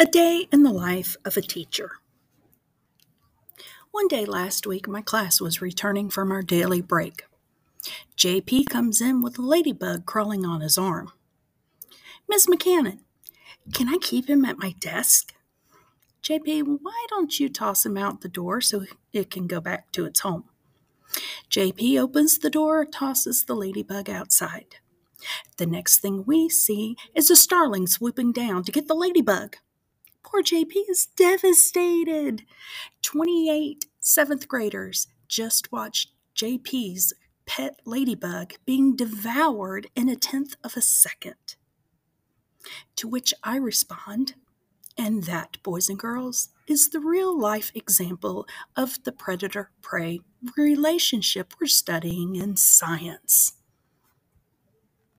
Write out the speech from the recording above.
A day in the life of a teacher. One day last week, my class was returning from our daily break. JP comes in with a ladybug crawling on his arm. Miss McCannon, can I keep him at my desk? JP, why don't you toss him out the door so it can go back to its home? JP opens the door, tosses the ladybug outside. The next thing we see is a starling swooping down to get the ladybug. Poor JP is devastated. 28 seventh graders just watched JP's pet ladybug being devoured in a tenth of a second. To which I respond, and that, boys and girls, is the real life example of the predator prey relationship we're studying in science.